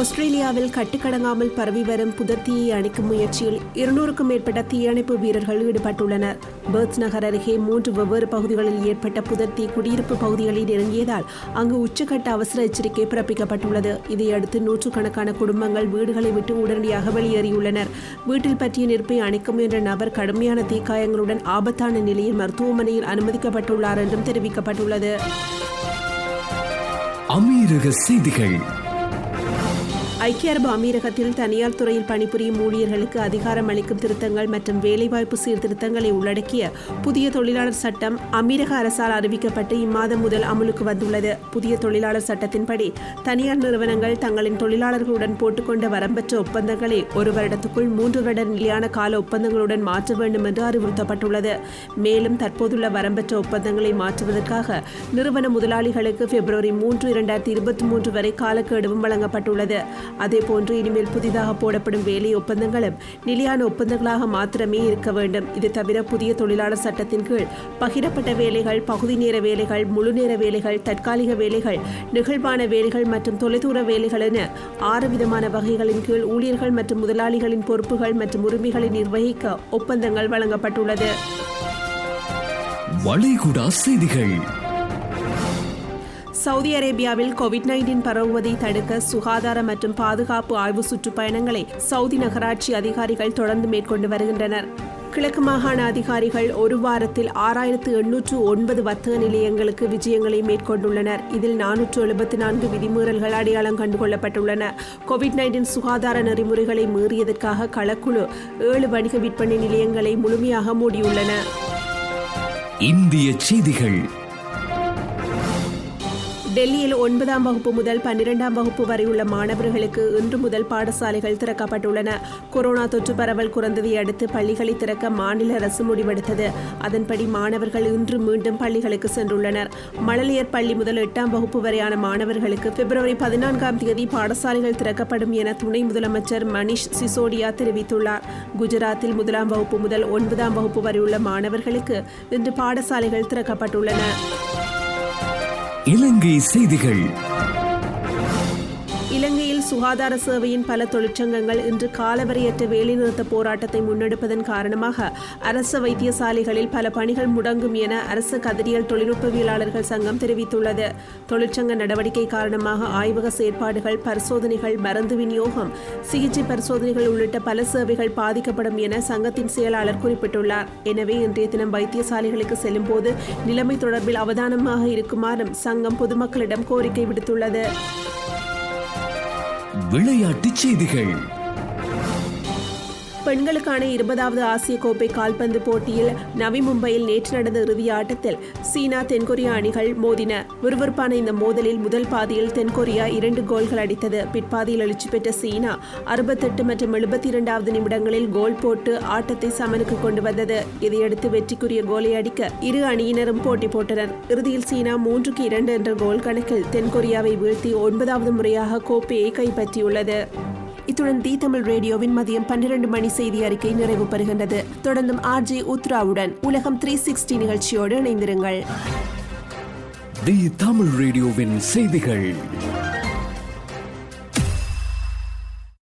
ஆஸ்திரேலியாவில் கட்டுக்கடங்காமல் பரவி வரும் புதர் தீயை அணைக்கும் முயற்சியில் இருநூறுக்கும் மேற்பட்ட தீயணைப்பு வீரர்கள் ஈடுபட்டுள்ளனர். பேர்த் நகர் அருகே மூன்று வெவ்வேறு பகுதிகளில் ஏற்பட்ட புதர் தீ குடியிருப்பு பகுதிகளில் இறங்கியதால் அங்கு உச்சக்கட்ட அவசர எச்சரிக்கை பிறப்பிக்கப்பட்டுள்ளது. இதையடுத்து நூற்றுக்கணக்கான குடும்பங்கள் வீடுகளை விட்டு உடனடியாக வெளியேறியுள்ளனர். வீட்டில் பற்றிய நெருப்பை அணைக்க முயன்ற நபர் கடுமையான தீக்காயங்களுடன் ஆபத்தான நிலையில் மருத்துவமனையில் அனுமதிக்கப்பட்டுள்ளார் என்றும் தெரிவிக்கப்பட்டுள்ளது. அமீரக செய்திகள். ஐக்கிய அரபு அமீரகத்தில் தனியார் துறையில் பணிபுரியும் ஊழியர்களுக்கு அதிகாரம் அளிக்கும் திருத்தங்கள் மற்றும் வேலைவாய்ப்பு சீர்திருத்தங்களை உள்ளடக்கிய புதிய தொழிலாளர் சட்டம் அமீரக அரசால் அறிவிக்கப்பட்டு இம்மாதம் முதல் அமலுக்கு வந்துள்ளது. புதிய தொழிலாளர் சட்டத்தின்படி தனியார் நிறுவனங்கள் தங்களின் தொழிலாளர்களுடன் போட்டுக்கொண்ட வரம்பற்ற ஒப்பந்தங்களை ஒரு வருடத்துக்குள் மூன்று வருட நிலையான கால ஒப்பந்தங்களுடன் மாற்ற வேண்டும் என்று அறிவுறுத்தப்பட்டுள்ளது. மேலும் தற்போதுள்ள வரம்பற்ற ஒப்பந்தங்களை மாற்றுவதற்காக நிறுவன முதலாளிகளுக்கு பிப்ரவரி மூன்று இரண்டாயிரத்தி இருபத்தி மூன்று வரை காலக்கெடுவும் வழங்கப்பட்டுள்ளது. அதேபோன்று இனிமேல் புதிதாக போடப்படும் வேலை ஒப்பந்தங்களும் நிலையான ஒப்பந்தங்களாக மாத்திரமே இருக்க வேண்டும். இது தவிர புதிய தொழிலாளர் சட்டத்தின் கீழ் பகிரப்பட்ட வேலைகள் பகுதி நேர வேலைகள் முழு நேர வேலைகள் தற்காலிக வேலைகள் நிகழ்வான வேலைகள் மற்றும் தொலைதூர வேலைகள் என ஆறு விதமான வகைகளின் கீழ் ஊழியர்கள் மற்றும் முதலாளிகளின் பொறுப்புகள் மற்றும் உரிமைகளை நிர்வகிக்க ஒப்பந்தங்கள் வழங்கப்பட்டுள்ளது. வளைகுடா செய்திகள். சவுதி அரேபியாவில் கோவிட் நைன்டீன் பரவுவதை தடுக்க சுகாதார மற்றும் பாதுகாப்பு ஆய்வு சுற்றுப்பயணங்களை சவுதி நகராட்சி அதிகாரிகள் தொடர்ந்து மேற்கொண்டு வருகின்றனர். கிழக்கு மாகாண அதிகாரிகள் ஒரு வாரத்தில் ஆறாயிரத்து எண்ணூற்று ஒன்பது வர்த்தக நிலையங்களுக்கு விஜயங்களை மேற்கொண்டுள்ளனர். இதில் நானூற்று எழுபத்தி நான்கு விதிமீறல்கள் அடையாளம் கண்டுகொள்ளப்பட்டுள்ளன. கோவிட் நைன்டீன் சுகாதார நெறிமுறைகளை மீறியதற்காக களக்குழு ஏழு வணிக விற்பனை நிலையங்களை முழுமையாக மூடியுள்ளன. இந்திய செய்திகள். டெல்லியில் ஒன்பதாம் வகுப்பு முதல் பன்னிரெண்டாம் வகுப்பு வரை உள்ள மாணவர்களுக்கு இன்று முதல் பாடசாலைகள் திறக்கப்பட்டுள்ளன. கொரோனா தொற்று பரவல் குறைந்ததை அடுத்து பள்ளிகளை திறக்க மாநில அரசு முடிவெடுத்தது. அதன்படி மாணவர்கள் இன்று மீண்டும் பள்ளிகளுக்கு சென்றுள்ளனர். மழலையர் பள்ளி முதல் எட்டாம் வகுப்பு வரையான மாணவர்களுக்கு பிப்ரவரி பதினான்காம் தேதி பாடசாலைகள் திறக்கப்படும் என துணை முதலமைச்சர் மணிஷ் சிசோடியா தெரிவித்துள்ளார். குஜராத்தில் முதலாம் வகுப்பு முதல் ஒன்பதாம் வகுப்பு வரை உள்ள மாணவர்களுக்கு இன்று பாடசாலைகள் திறக்கப்பட்டுள்ளன. இலங்கை செய்திகள். சுகாதார சேவையின் பல தொழிற்சங்கங்கள் இன்று காலவரையற்ற வேலைநிறுத்த போராட்டத்தை முன்னெடுப்பதன் காரணமாக அரச வைத்தியசாலைகளில் பல பணிகள் முடங்கும் என அரசு கதிரியல் தொழில்நுட்பவியலாளர்கள் சங்கம் தெரிவித்துள்ளது. தொழிற்சங்க நடவடிக்கை காரணமாக ஆய்வக செயற்பாடுகள் பரிசோதனைகள் மருந்து விநியோகம் சிகிச்சை பரிசோதனைகள் உள்ளிட்ட பல சேவைகள் பாதிக்கப்படும் என சங்கத்தின் செயலாளர் குறிப்பிட்டுள்ளார். எனவே இன்றைய தினம் வைத்தியசாலைகளுக்கு செல்லும் போது நிலைமை தொடர்பில் அவதானமாக இருக்குமாறும் சங்கம் பொதுமக்களிடம் கோரிக்கை விடுத்துள்ளது. விளையாட்டுச் செய்திகள். பெண்களுக்கான இருபதாவது ஆசிய கோப்பை கால்பந்து போட்டியில் நவி மும்பையில் நேற்று நடந்த இறுதி ஆட்டத்தில் சீனா தென்கொரியா அணிகள் மோதின. விறுவிறுப்பான இந்த மோதலில் முதல் பாதியில் தென்கொரியா இரண்டு கோல்கள் அடித்தது. பிற்பாதியில் எழுச்சி பெற்ற சீனா அறுபத்தெட்டு மற்றும் எழுபத்தி இரண்டாவது நிமிடங்களில் கோல் போட்டு ஆட்டத்தை சமனுக்கு கொண்டு வந்தது. இதையடுத்து வெற்றிக்குரிய கோலை அடிக்க இரு அணியினரும் போட்டி போட்டனர். இறுதியில் சீனா மூன்றுக்கு இரண்டு என்ற கோல் கணக்கில் தென்கொரியாவை வீழ்த்தி ஒன்பதாவது முறையாக கோப்பையை கைப்பற்றியுள்ளது. இத்துடன் தி தமிழ் ரேடியோவின் மதியம் பன்னிரண்டு மணி செய்தி அறிக்கை நிறைவு பெறுகின்றது. தொடர்ந்தும் ஆர்ஜே உத்ராவுடன் உலகம் த்ரீ சிக்ஸ்டி நிகழ்ச்சியோடு இணைந்திருங்கள். தி தமிழ் ரேடியோவின் செய்திகள்.